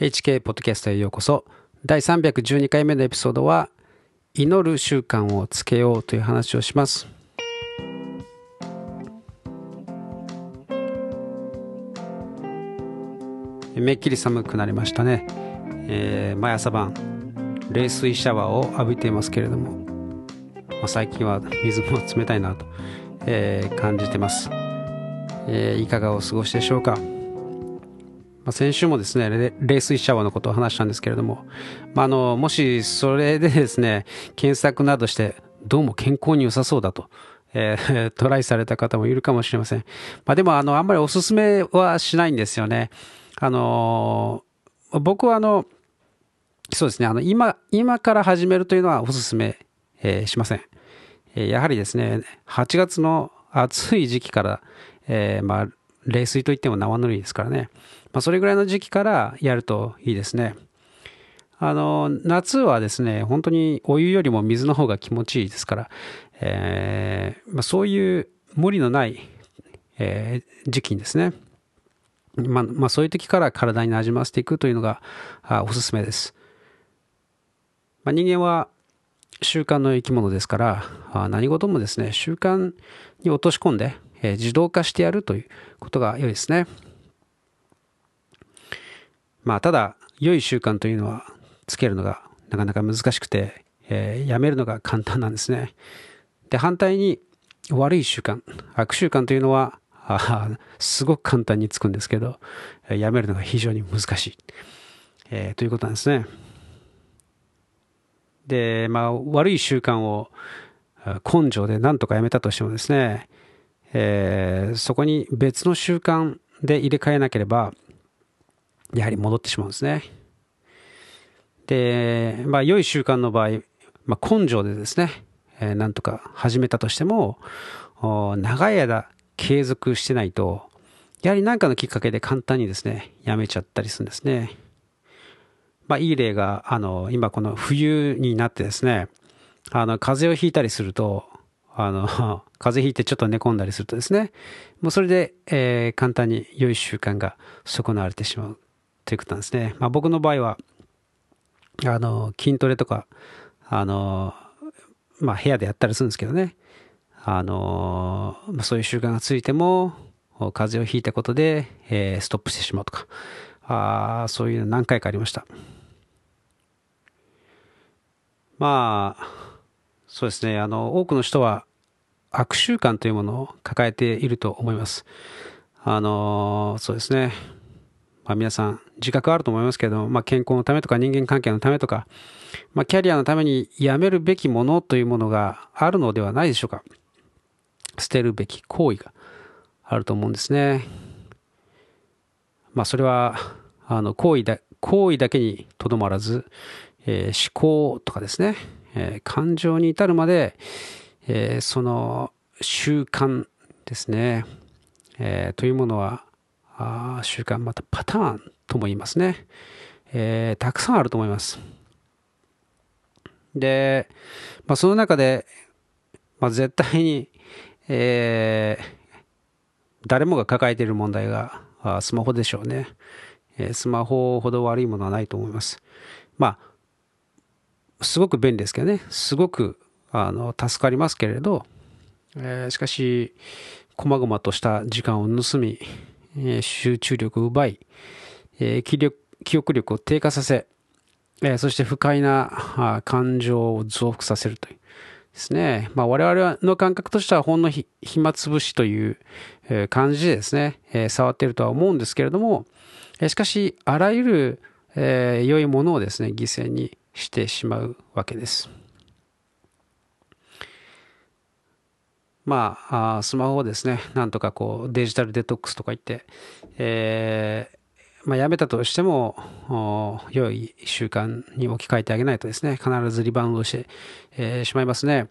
HK ポッドキャストへようこそ。第312回目のエピソードは祈る習慣をつけようという話をします。めっきり寒くなりましたね、えー、毎朝晩冷水シャワーを浴びていますけれども、まあ、最近は水も冷たいなと、えー、感じてます、えー、いかがお過ごしでしょうか？まあ、先週もですね、冷水シャワーのことを話したんですけれども、まあ、あの、もしそれでですね、検索などして、どうも健康に良さそうだと、えー、トライされた方もいるかもしれません。まあ、でも、あの、あんまりおすすめはしないんですよね。あの、僕はあの、そうですね、あの、今、今から始めるというのはおすすめ、えー、しません。え、やはりですね、8月の暑い時期から、え、まあ、冷水といっても生ぬるいですからね、まあ、それぐらいの時期からやるといいですね。あの夏はですね本当にお湯よりも水の方が気持ちいいですから、えー、まあ、そういう無理のない、えー、時期にですね、まあ、まあ、そういう時から体になじませていくというのがあおすすめです、ま人間は習慣の生き物ですからあ何事もですね習慣に落とし込んで、えー、自動化してやるということが良いですねまあただ良い習慣というのはつけるのがなかなか難しくて、えー、やめるのが簡単なんですね。で、反対に悪い習慣、悪習慣というのは、すごく簡単につくんですけど、やめるのが非常に難しい、えー、ということなんですね。で、まあ、悪い習慣を根性で何とかやめたとしてもですね、えー、そこに別の習慣で入れ替えなければ、やはり戻ってしまうんですね。で、まあ、良い習慣の場合、まあ、根性でですね、えー、なんとか始めたとしても、長い間継続してないと、やはり何かのきっかけで簡単にですね、やめちゃったりするんですね。まあ、いい例が、あの、今この冬になってですね、あの、風邪をひいたりすると、あの、風邪ひいてちょっと寝込んだりするとですね、もうそれで、えー、簡単に良い習慣が損なわれてしまうということなんですね。まあ、僕の場合は、あの、筋トレとか、あの、まあ、部屋でやったりするんですけどね、あの、まあ、そういう習慣がついても、風邪をひいたことで、えー、ストップしてしまうとか、あそういうの何回かありました。まあ、そうですね、あの、多くの人は悪習慣というものを抱えていると思います。あの、そうですね、まあ、皆さん自覚あると思いますけど、まあ、健康のためとか人間関係のためとか、まあ、キャリアのためにやめるべきものというものがあるのではないでしょうか。捨てるべき行為があると思うんですね。まあ、それはあの行為だ行為だけにとどまらず、えー、思考とかですね、えー、感情に至るまで、えー、その習慣ですね、えというものはあ習慣、またパターンとも言いますね。えー、たくさんあると思います。で、まあ、その中で、まあ、絶対に、えー、誰もが抱えている問題があスマホでしょうね、えー、スマホほど悪いものはないと思います。まあ、すごく便利ですけどね、すごくあの助かりますけれど、えー、しかし、細々とした時間を盗み、え集中力を奪い、え記力記憶力を低下させ、えそして不快な感情を増幅させるというですね。まあ、我々の感覚としてはほんの暇つぶしという感じでですね、え触っているとは思うんですけれども、えしかし、あらゆる、え良いものをですね、犠牲にしてしまうわけです。まあ、スマホをですね、なんとかこうデジタルデトックスとか言って、えー、まあ、やめたとしても、良い習慣に置き換えてあげないとですね、必ずリバウンドして、えー、しまいますね。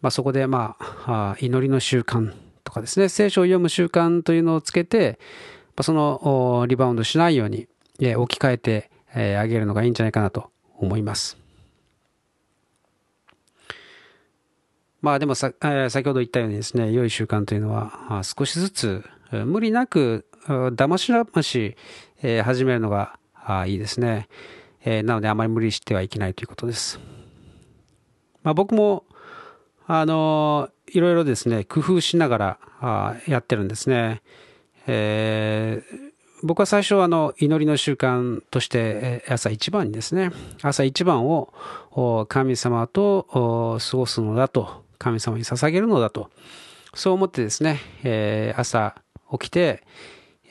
まあ、そこで、まあ、祈りの習慣とかですね、聖書を読む習慣というのをつけて、まあ、そのリバウンドしないように、えー、置き換えて、えー、あげるのがいいんじゃないかなと思います。まあでもさ、え先ほど言ったようにですね、良い習慣というのは少しずつ無理なくだましだまし始めるのがいいですね。え、なのであまり無理してはいけないということです。まあ、僕も、あのいろいろですね、工夫しながらあやってるんですね。えー、僕は最初はあの祈りの習慣として朝一番にですね朝一番を神様と過ごすのだと神様に捧げるのだとそう思ってですね、え朝起きて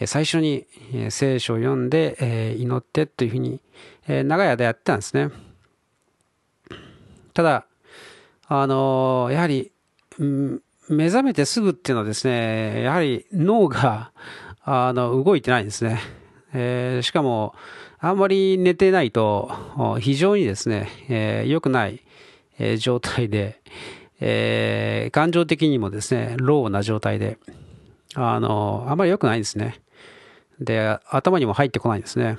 最初に聖書を読んでえ祈ってというふうにえ長い間やってたんですねただあのやはり目覚めてすぐっていうのはですねやはり脳があの、動いてないんですね。えー、しかも、あんまり寝てないと、非常にですね、えー、良くない、えー、状態で、えー、感情的にもですね、ローな状態で、あの、あまり良くないんですね。で、頭にも入ってこないんですね。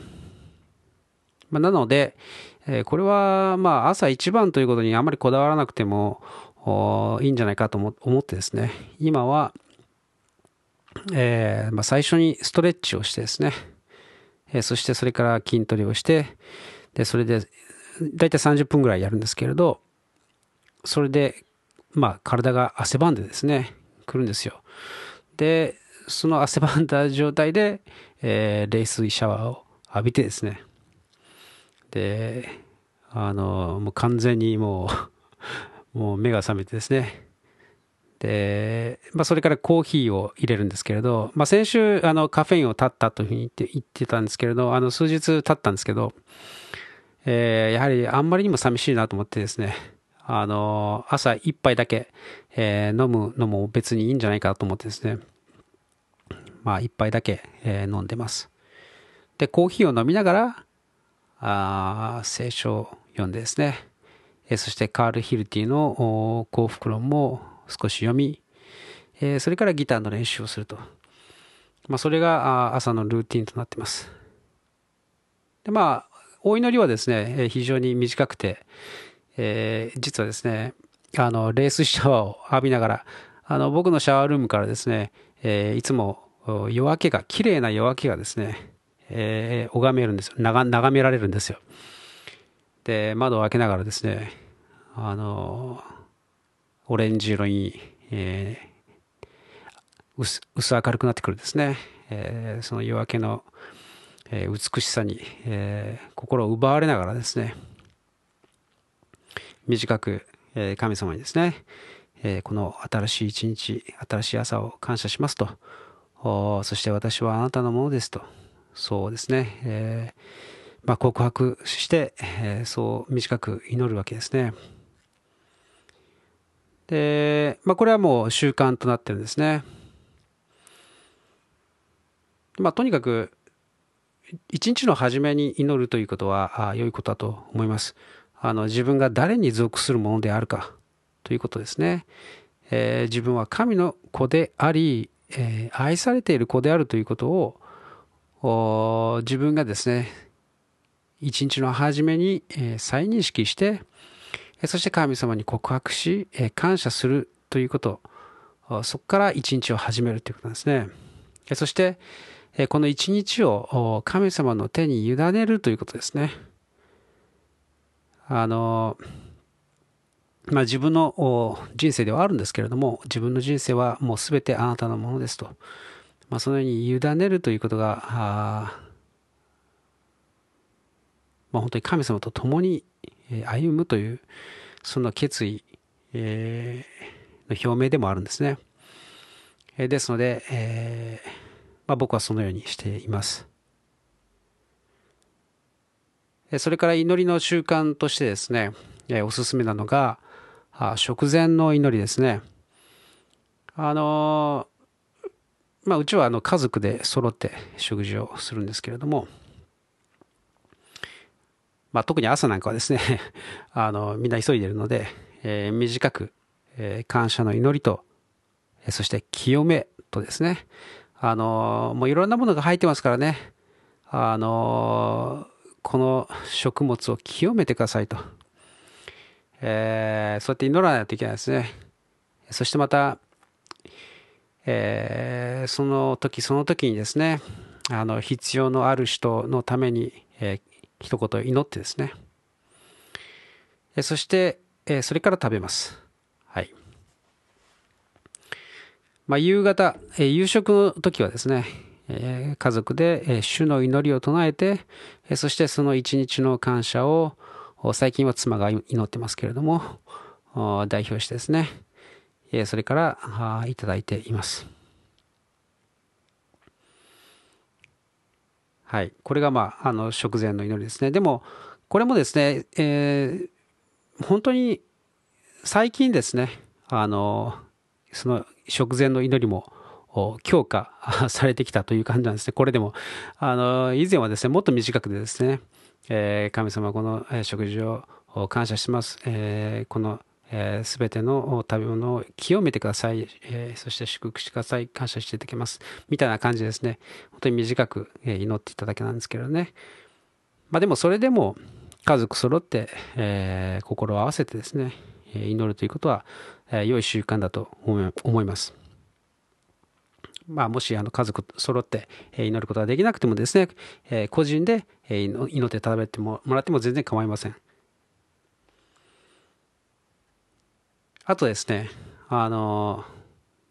まあ、なので、えー、これは、まあ、朝一番ということにあまりこだわらなくてもいいんじゃないかと思ってですね、今は、えー、まあ、最初にストレッチをしてですね、えー、そしてそれから筋トレをして、で、それで、だいたい30分ぐらいやるんですけれど、それで、まあ、体が汗ばんでですね、来るんですよ。で、その汗ばんだ状態で、えー、冷水シャワーを浴びてですね、で、あの、もう完全にもう もう目が覚めてですね、で、まあ、それからコーヒーを入れるんですけれど、まあ、先週あのカフェインを断ったというふうに言って言ってたんですけれど、あの数日経ったんですけど、えー、やはりあんまりにも寂しいなと思ってですね、あの朝1杯だけ、えー、飲むのも別にいいんじゃないかと思ってですね、まあ、1杯だけ、えー、飲んでます。で、コーヒーを飲みながら、あ聖書を読んでですね、えそしてカール・ヒルティの幸福論も少し読み、えー、それからギターの練習をすると。まあ、それが朝のルーティンとなってます。で、まあ、お祈りはですね、非常に短くて、えー、実はですね、あの、レースシャワーを浴びながら、あの、僕のシャワールームからですね、えー、いつも夜明けが、綺麗な夜明けがですね、えー、拝めるんですよ。眺められるんですよ。で、窓を開けながらですね、あのオレンジ色に、えー、薄薄明るくなってくるですね、えー、その夜明けの、えー、美しさに、えー、心を奪われながらですね短く、えー、神様にですね、えー、この新しい一日新しい朝を感謝しますとそして私はあなたのものですとそうですね、えーまあ、告白して、え、そう短く祈るわけですね。で、まあ、これはもう習慣となってるんですね。まあ、とにかく、一日の初めに祈るということは良いことだと思います。あの自分が誰に属するものであるかということですね。えー、自分は神の子であり、えー、愛されている子であるということを自分がですね一日の初めに、えー、再認識してそして神様に告白しえ、感謝するということ、そこから一日を始めるということなんですね。そして、この一日を神様の手に委ねるということですね。あの、まあ、自分の人生ではあるんですけれども、自分の人生はもう全てあなたのものですと。まあ、そのように委ねるということが、あまあ、本当に神様と共に歩むというその決意、えー、の表明でもあるんですね。ですので、えーまあ、僕はそのようにしています。それから祈りの習慣としてですね、おすすめなのが、食前の祈りですね。あの、まあ、うちはあの家族で揃って食事をするんですけれども、まあ、特に朝なんかはですね あのみんな急いでるので、えー、短く、えー、感謝の祈りと、え、そして清めとですねあのもういろんなものが入ってますからねあのこの食物を清めてくださいと、えー、そうやって祈らないといけないですねそしてまた、えー、その時その時にですねあの必要のある人のためにえー、一言祈ってですね、えそして、えそれから食べます。はい。まあ、夕方、え夕食の時はですね、え家族で、え主の祈りを唱えて、えそしてその一日の感謝を最近は妻が祈ってますけれども代表してですね、えそれからいただいています。はい。これが、まあ、あの、食前の祈りですね。でも、これもですね、えー、本当に最近ですね、あの、その食前の祈りも強化 されてきたという感じなんですね。これでも、あの、以前はですね、もっと短くでですね、えー、神様この食事を感謝します。えー、このすべ、えー、ての食べ物を清めてください、えー、そして祝福してください、感謝していただきます。みたいな感じですね。本当に短く、祈っていただけなんですけどね。まあでもそれでも家族揃って、えー、心を合わせてですね、祈るということは、え、良い習慣だと思います。まあ、もしあの家族揃って祈ることができなくてもですね、え個人で祈って食べてもらっても全然構いません。あとですね、あの、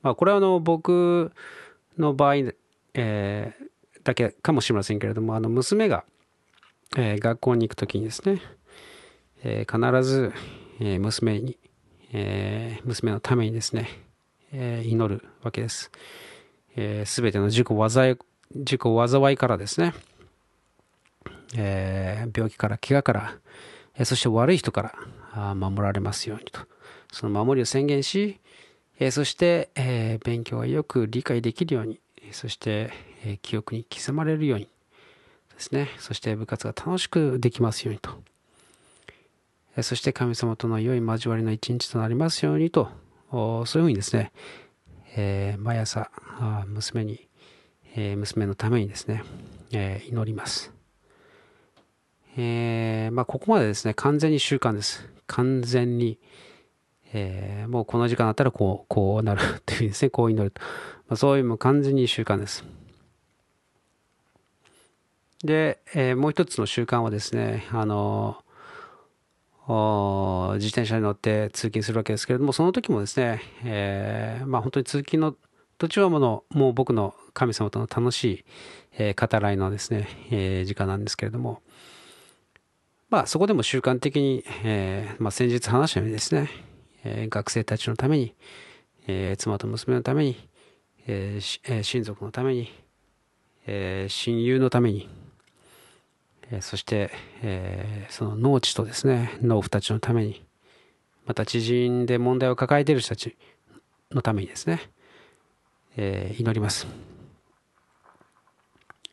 まあ、これはあの僕の場合、えー、だけかもしれませんけれども、あの娘が、えー、学校に行くときにですね、えー、必ず、え娘に、え娘のためにですね、え祈るわけです。す、えー、べ、ての自己災い、自己災いからですね、えー、病気から怪我から、えー、そして悪い人から守られますようにと。その守りを宣言し、えー、そして、えー、勉強がよく理解できるように、そして、えー、記憶に刻まれるようにですね、そして部活が楽しくできますようにと。えー、そして神様との良い交わりの一日となりますようにと、そういうふうにですね、えー、毎朝娘に、えー、娘のためにですね、えー、祈ります。え、まあ、ここまでですね、完全に習慣です。完全に、え、もうこの時間だったらこう、こうなるというですね、こう祈ると。まあ、そういうも完全に習慣です。で、え、もう一つの習慣はですね、あの自転車に乗って通勤するわけですけれども、その時もですね、えー、まあ本当に通勤の途中はもの、もう僕の神様との楽しい、えー、語らいのですね、えー、時間なんですけれども、まあそこでも習慣的に、えー、まあ先日話したようにですね、えー、学生たちのために、えー、妻と娘のために、えー、親族のために、えー、親友のために、えそして、えその農地とですね農夫たちのためにまた知人で問題を抱えている人たちのためにですね、え祈ります、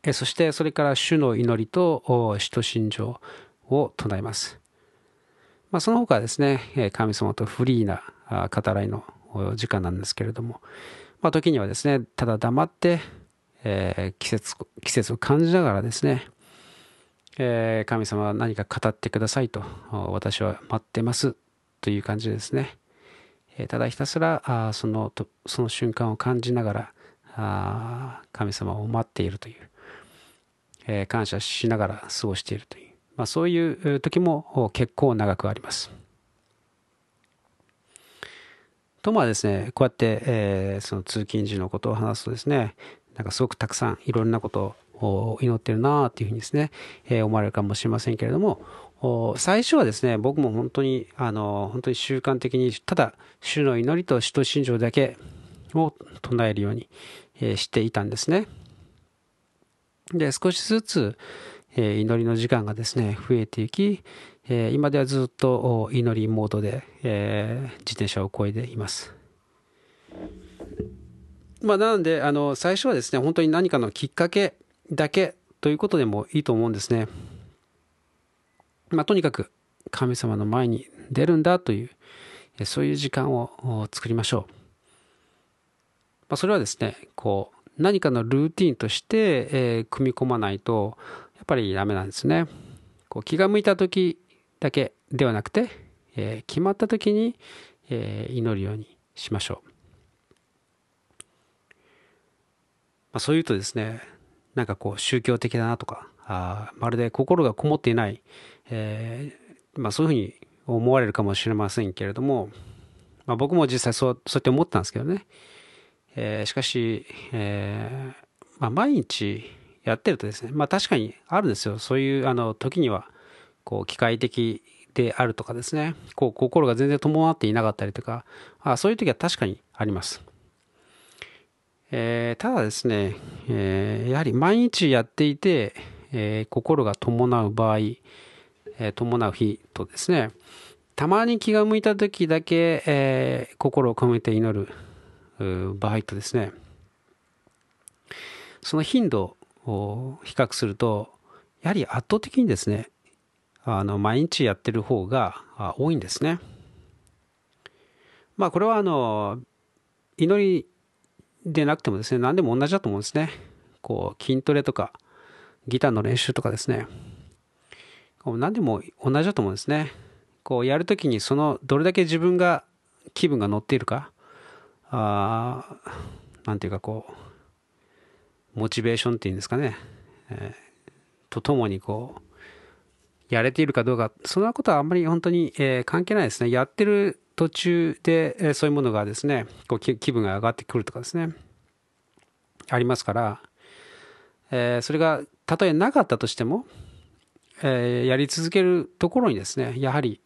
えそしてそれから主の祈りと使徒信条を唱えます、まあ、その他はですね神様とフリーな語らいの時間なんですけれども、まあ、時にはですねただ黙って、え季節季節を感じながらですねえー、神様は何か語ってくださいと、私は待ってますという感じですね。えー、ただひたすらあそのとその瞬間を感じながらあ神様を待っているという、えー、感謝しながら過ごしているという、まあ、そういう時も結構長くあります。とまあですね、こうやって、えー、その通勤時のことを話すとですね、なんかすごくたくさんいろんなことを祈ってるなっていうふうにですね、え思われるかもしれませんけれども、最初はですね、僕も本当に、あの、本当に習慣的に、ただ、主の祈りと使徒信条だけを唱えるように、えしていたんですね。で、少しずつ、え祈りの時間がですね、増えていき、え今ではずっと祈りモードで、え自転車をこいでいます。まあ、なので、あの、最初はですね、本当に何かのきっかけだけということでもいいと思うんですね。まあ、とにかく神様の前に出るんだという、そういう時間を作りましょう。まあ、それはですね、こう、何かのルーティンとして、え、組み込まないと、やっぱりダメなんですね。こう気が向いた時だけではなくて、え、決まった時に、え、祈るようにしましょう。まあ、そう言うとですね、なんかこう宗教的だなとか、あまるで心がこもっていない、えー、まあ、そういうふうに思われるかもしれませんけれども、まあ、僕も実際そうそうやって思ったんですけどね、えー、しかし、えー、まあ、毎日やってるとですね、まあ、確かにあるんですよそういうあの時にはこう機械的であるとかですねこう心が全然伴っていなかったりとかあそういう時は確かにあります。えー、ただですね、えー、やはり毎日やっていて、えー、心が伴う場合、え伴う日とですね、たまに気が向いた時だけ、え心を込めて祈る場合とですね、その頻度を比較すると、やはり圧倒的にですね、あの毎日やってる方が多いんですね。まあこれはあの祈りでなくてもですね、何でも同じだと思うんですね。こう、筋トレとか、ギターの練習とかですね。こう何でも同じだと思うんですね。こう、やるときにその、どれだけ自分が気分が乗っているか、あなんていうかこう、モチベーションっていうんですかね。えー、とともにこう、やれているかどうか、そんなことはあんまり本当に、えー、関係ないですね。やってる途中で、えそういうものがですねこう気分が上がってくるとかですね。ありますから、えー、それがたとえなかったとしても、えー、やり続けるところにですねやはり、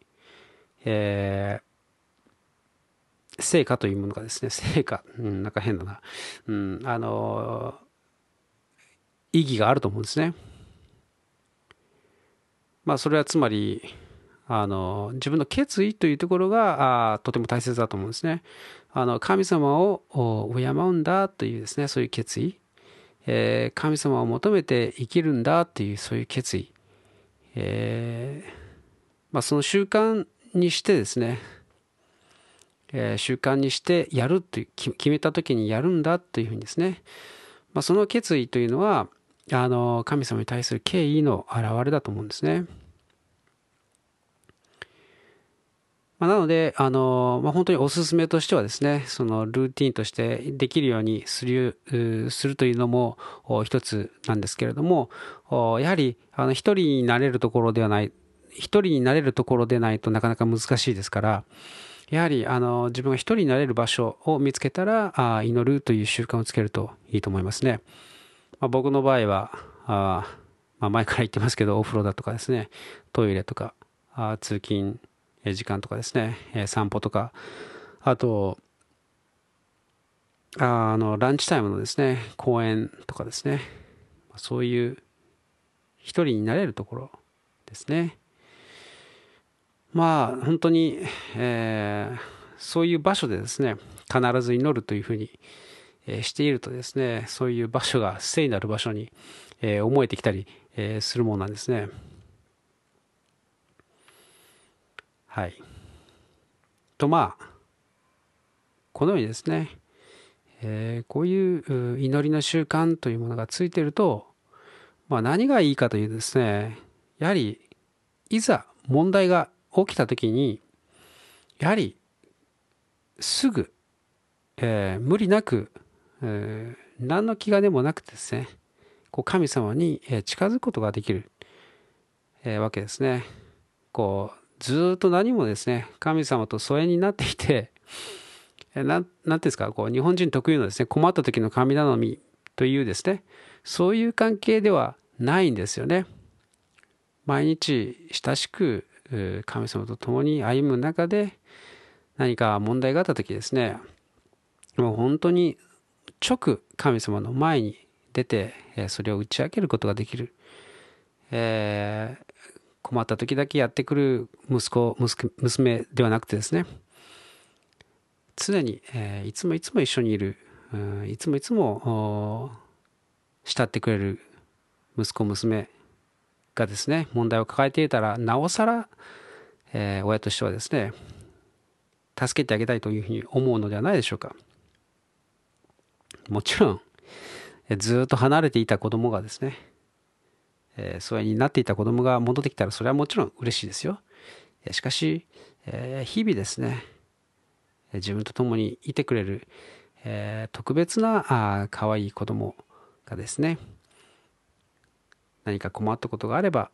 えー、成果というものがですね成果、うん、なんか変だな、うん、あの意義があると思うんですね。まあそれはつまりあの自分の決意というところがあとても大切だと思うんですね。あの神様を敬うんだというですねそういう決意、えー、神様を求めて生きるんだというそういう決意、えー、まあ、その習慣にしてですね、えー、習慣にしてやるという決めた時にやるんだというふうにですね、まあ、その決意というのはあの神様に対する敬意の表れだと思うんですね。まあ、なので、あの、まあ、本当におすすめとしてはですね、そのルーティンとしてできるようにするするというのも一つなんですけれども、やはりあの一人になれるところではない、一人になれるところでないとなかなか難しいですから、やはりあの自分が一人になれる場所を見つけたらあ祈るという習慣をつけるといいと思いますね。まあ、僕の場合はあ、まあ、前から言ってますけどお風呂だとかですねトイレとかあ通勤時間とかですね、え散歩とか、あと、あの、ランチタイムのですね、公園とかですね、そういう一人になれるところですね。まあ、本当に、えー、そういう場所でですね、必ず祈るというふうに、え、しているとですね、そういう場所が聖なる場所に、え、思えてきたり、えするものなんですね。はい。とまあこのようにですね、えー、こういう祈りの習慣というものがついていると、まあ、何がいいかというとですねやはりいざ問題が起きた時にやはりすぐ、えー、無理なく、えー、何の気兼ねもなくてですねこう神様に近づくことができる、えー、わけですね。こうずっと何もですね、神様と疎遠になっていて、なん、ていうんですか、こう、日本人特有のですね、困った時の神頼みというですね、そういう関係ではないんですよね。毎日親しく神様と共に歩む中で何か問題があった時ですね、もう本当に直神様の前に出てそれを打ち明けることができる。えー、困った時だけやってくる息子娘ではなくてですね。常に、えー、いつもいつも一緒にいる、いつもいつも慕ってくれる息子娘がですね問題を抱えていたらなおさら、えー、親としてはですね助けてあげたいというふうに思うのではないでしょうか。もちろんずっと離れていた子供がですねえー、疎遠になっていた子供が戻ってきたらそれはもちろん嬉しいですよ。しかし、えー、日々ですね、自分と共にいてくれる、えー、特別なあ可愛い子供がですね、何か困ったことがあれば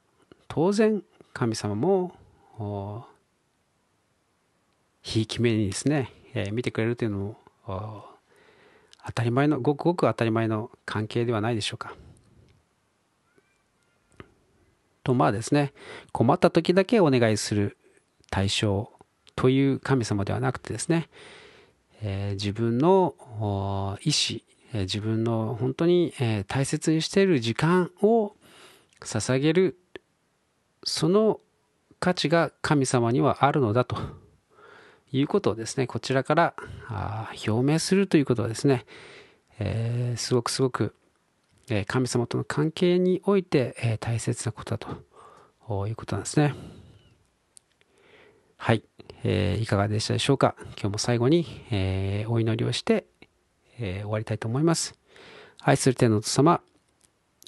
当然神様もひいき目にですね、えー、見てくれるというのも当たり前のごくごく当たり前の関係ではないでしょうか。とまあですね困った時だけお願いする対象という神様ではなくてですね、えー、自分の意思、えー、自分の本当に、えー、大切にしている時間を捧げるその価値が神様にはあるのだということをですねこちらから表明するということはですね、えー、すごくすごく神様との関係において大切なことだということなんですね。はい、えー、いかがでしたでしょうか？今日も最後に、えー、お祈りをして、えー、終わりたいと思います。愛する天のお父様、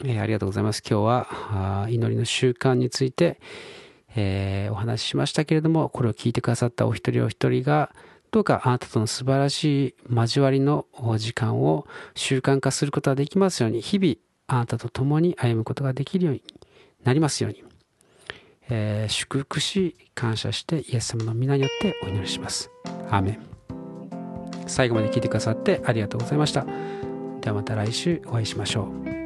え、ありがとうございます。今日は祈りの習慣について、え、お話ししましたけれども、これを聞いてくださったお一人お一人が、どうかあなたとの素晴らしい交わりの時間を習慣化することができますように、日々あなたと共に歩むことができるようになりますように、えー、祝福し、感謝してイエス様の皆によってお祈りします。アーメン。最後まで聞いてくださってありがとうございました。ではまた来週お会いしましょう。